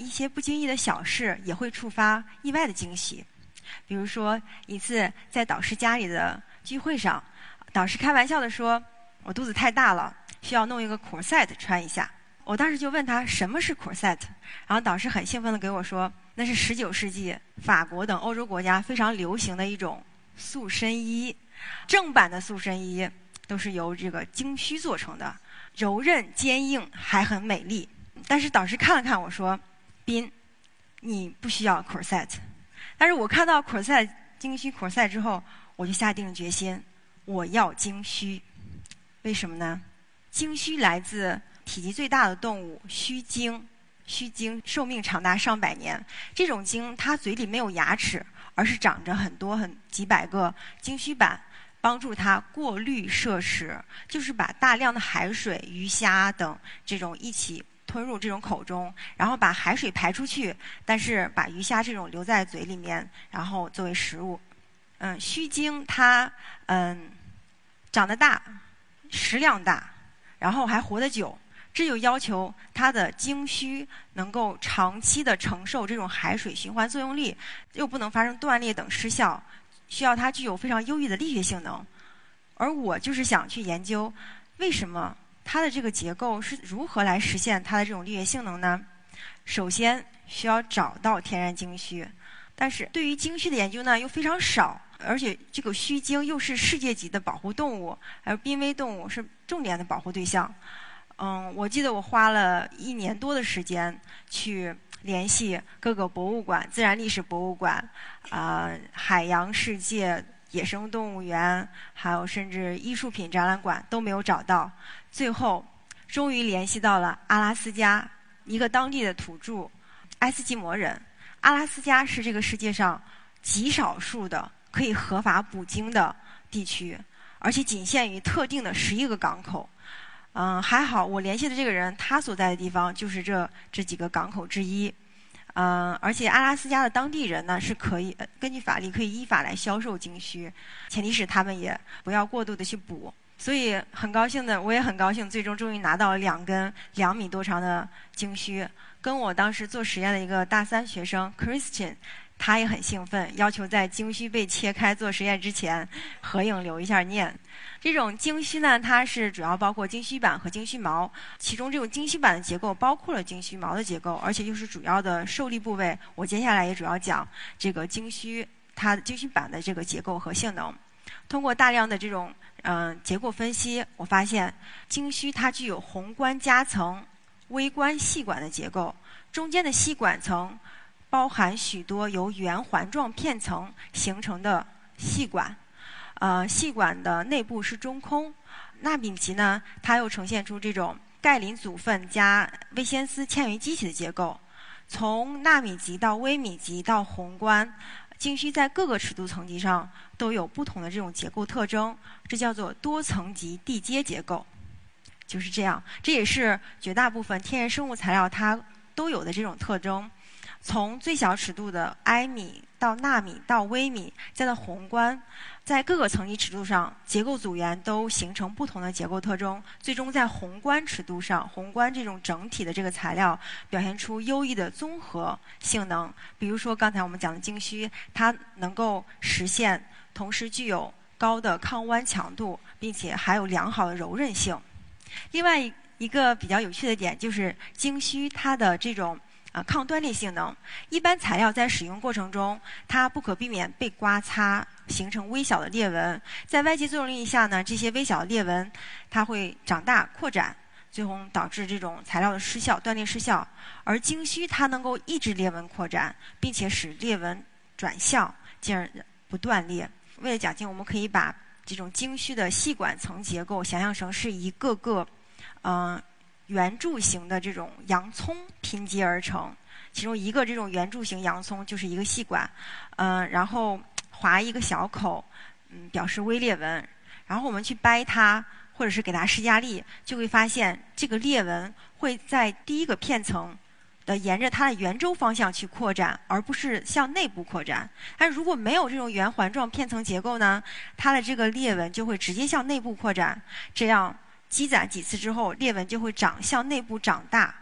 一些不经意的小事也会触发意外的惊喜。比如说，一次在导师家里的聚会上，导师开玩笑的说：“我肚子太大了，需要弄一个 corset 穿一下。”我当时就问他什么是 corset，然后导师很兴奋的给我说：“那是19世纪法国等欧洲国家非常流行的一种塑身衣，正版的塑身衣都是由这个精须做成的。”柔韧坚硬还很美丽，但是导师看了看我说：“斌，你不需要 corset。”但是我看到 corset 精须 corset 之后，我就下定了决心，我要精须。为什么呢？精须来自体积最大的动物须鲸，须鲸寿命长达上百年。这种鲸它嘴里没有牙齿，而是长着很多很几百个精须板。帮助它过滤摄食，就是把大量的海水、鱼虾等这种一起吞入这种口中，然后把海水排出去，但是把鱼虾这种留在嘴里面，然后作为食物。嗯，须鲸它嗯长得大，食量大，然后还活得久，这就要求它的鲸须能够长期的承受这种海水循环作用力，又不能发生断裂等失效。需要它具有非常优异的力学性能，而我就是想去研究为什么它的这个结构是如何来实现它的这种力学性能呢？首先需要找到天然鲸须，但是对于鲸须的研究呢又非常少，而且这个须鲸又是世界级的保护动物，还有濒危动物是重点的保护对象。嗯，我记得我花了一年多的时间去。联系各个博物馆、自然历史博物馆、啊海洋世界、野生动物园，还有甚至艺术品展览馆都没有找到。最后，终于联系到了阿拉斯加一个当地的土著埃斯基摩人。阿拉斯加是这个世界上极少数的可以合法捕鲸的地区，而且仅限于特定的十一个港口。嗯，还好，我联系的这个人，他所在的地方就是这这几个港口之一。嗯，而且阿拉斯加的当地人呢，是可以根据法律可以依法来销售鲸须，前提是他们也不要过度的去捕。所以很高兴的，我也很高兴，最终终于拿到了两根两米多长的鲸须，跟我当时做实验的一个大三学生 Christian。他也很兴奋，要求在经须被切开做实验之前合影留一下念。这种经须呢，它是主要包括经须板和经须毛，其中这种经须板的结构包括了经须毛的结构，而且又是主要的受力部位。我接下来也主要讲这个经须它经须板的这个结构和性能。通过大量的这种嗯结构分析，我发现经须它具有宏观夹层、微观细管的结构，中间的细管层。包含许多由圆环状片层形成的细管，呃，细管的内部是中空。纳米级呢，它又呈现出这种钙磷组分加微纤丝纤维基体的结构。从纳米级到微米级到宏观，鲸须在各个尺度层级上都有不同的这种结构特征，这叫做多层级递阶结构。就是这样，这也是绝大部分天然生物材料它都有的这种特征。从最小尺度的埃米到纳米到微米，再到宏观，在各个层级尺度上，结构组员都形成不同的结构特征。最终在宏观尺度上，宏观这种整体的这个材料表现出优异的综合性能。比如说刚才我们讲的晶须，它能够实现同时具有高的抗弯强度，并且还有良好的柔韧性。另外一个比较有趣的点就是晶须它的这种。啊，抗断裂性能，一般材料在使用过程中，它不可避免被刮擦，形成微小的裂纹。在外界作用力下呢，这些微小的裂纹，它会长大扩展，最终导致这种材料的失效、断裂失效。而鲸须它能够抑制裂纹扩展，并且使裂纹转向，进而不断裂。为了讲清，我们可以把这种鲸须的细管层结构想象成是一个个，嗯。圆柱形的这种洋葱拼接而成，其中一个这种圆柱形洋葱就是一个细管，嗯，然后划一个小口，嗯，表示微裂纹。然后我们去掰它，或者是给它施加力，就会发现这个裂纹会在第一个片层的沿着它的圆周方向去扩展，而不是向内部扩展。但如果没有这种圆环状片层结构呢，它的这个裂纹就会直接向内部扩展，这样积攒几次之后，裂纹就会长向内部长大。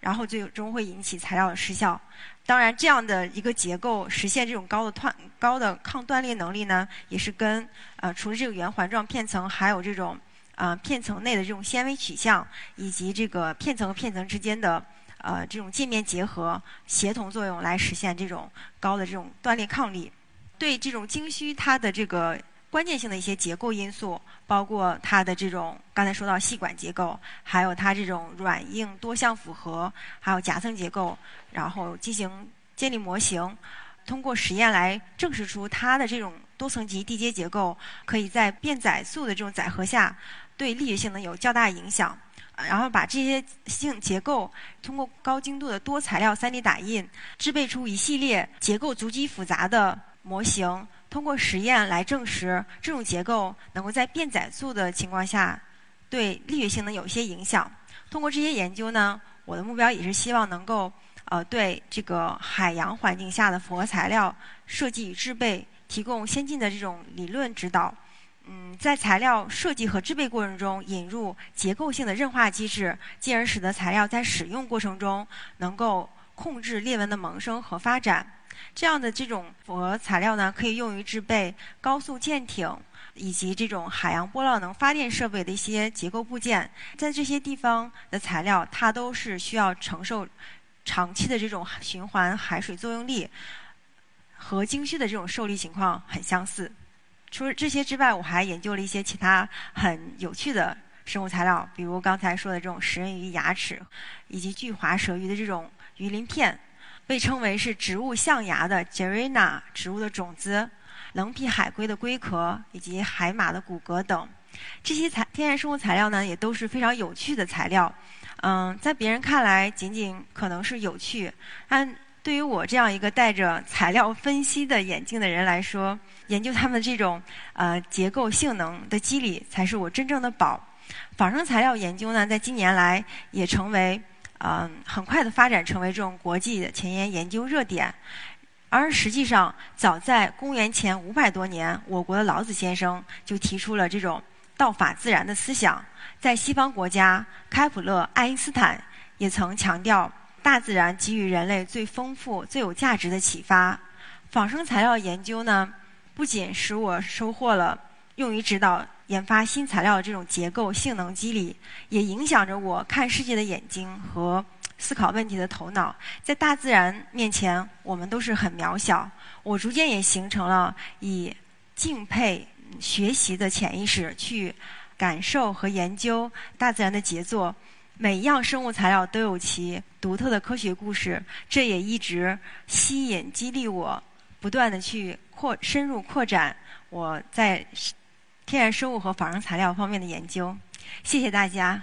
然后最终会引起材料的失效。当然，这样的一个结构实现这种高的断高的抗断裂能力呢，也是跟呃除了这个圆环状片层，还有这种啊片层内的这种纤维取向，以及这个片层和片层之间的呃这种界面结合协同作用来实现这种高的这种断裂抗力。对这种晶须，它的这个。关键性的一些结构因素，包括它的这种刚才说到细管结构，还有它这种软硬多项复合，还有夹层结构，然后进行建立模型，通过实验来证实出它的这种多层级地阶结构可以在变载速的这种载荷下对力学性能有较大影响。然后把这些性结构通过高精度的多材料 3D 打印，制备出一系列结构足迹复杂的模型。通过实验来证实这种结构能够在变载速的情况下对力学性能有一些影响。通过这些研究呢，我的目标也是希望能够呃对这个海洋环境下的复合材料设计与制备提供先进的这种理论指导。嗯，在材料设计和制备过程中引入结构性的韧化机制，进而使得材料在使用过程中能够控制裂纹的萌生和发展。这样的这种复合材料呢，可以用于制备高速舰艇以及这种海洋波浪能发电设备的一些结构部件。在这些地方的材料，它都是需要承受长期的这种循环海水作用力，和晶须的这种受力情况很相似。除了这些之外，我还研究了一些其他很有趣的生物材料，比如刚才说的这种食人鱼牙齿，以及巨滑舌鱼的这种鱼鳞片。被称为是植物象牙的 Gerina 植物的种子，棱皮海龟的龟壳以及海马的骨骼等，这些材天然生物材料呢，也都是非常有趣的材料。嗯，在别人看来仅仅可能是有趣，但对于我这样一个戴着材料分析的眼镜的人来说，研究它们这种呃结构性能的机理才是我真正的宝。仿生材料研究呢，在近年来也成为。嗯，很快的发展成为这种国际前沿研究热点，而实际上，早在公元前五百多年，我国的老子先生就提出了这种“道法自然”的思想。在西方国家，开普勒、爱因斯坦也曾强调，大自然给予人类最丰富、最有价值的启发。仿生材料研究呢，不仅使我收获了用于指导。研发新材料的这种结构性能机理，也影响着我看世界的眼睛和思考问题的头脑。在大自然面前，我们都是很渺小。我逐渐也形成了以敬佩、学习的潜意识去感受和研究大自然的杰作。每一样生物材料都有其独特的科学故事，这也一直吸引、激励我，不断的去扩深入扩展我在。天然生物和仿生材料方面的研究，谢谢大家。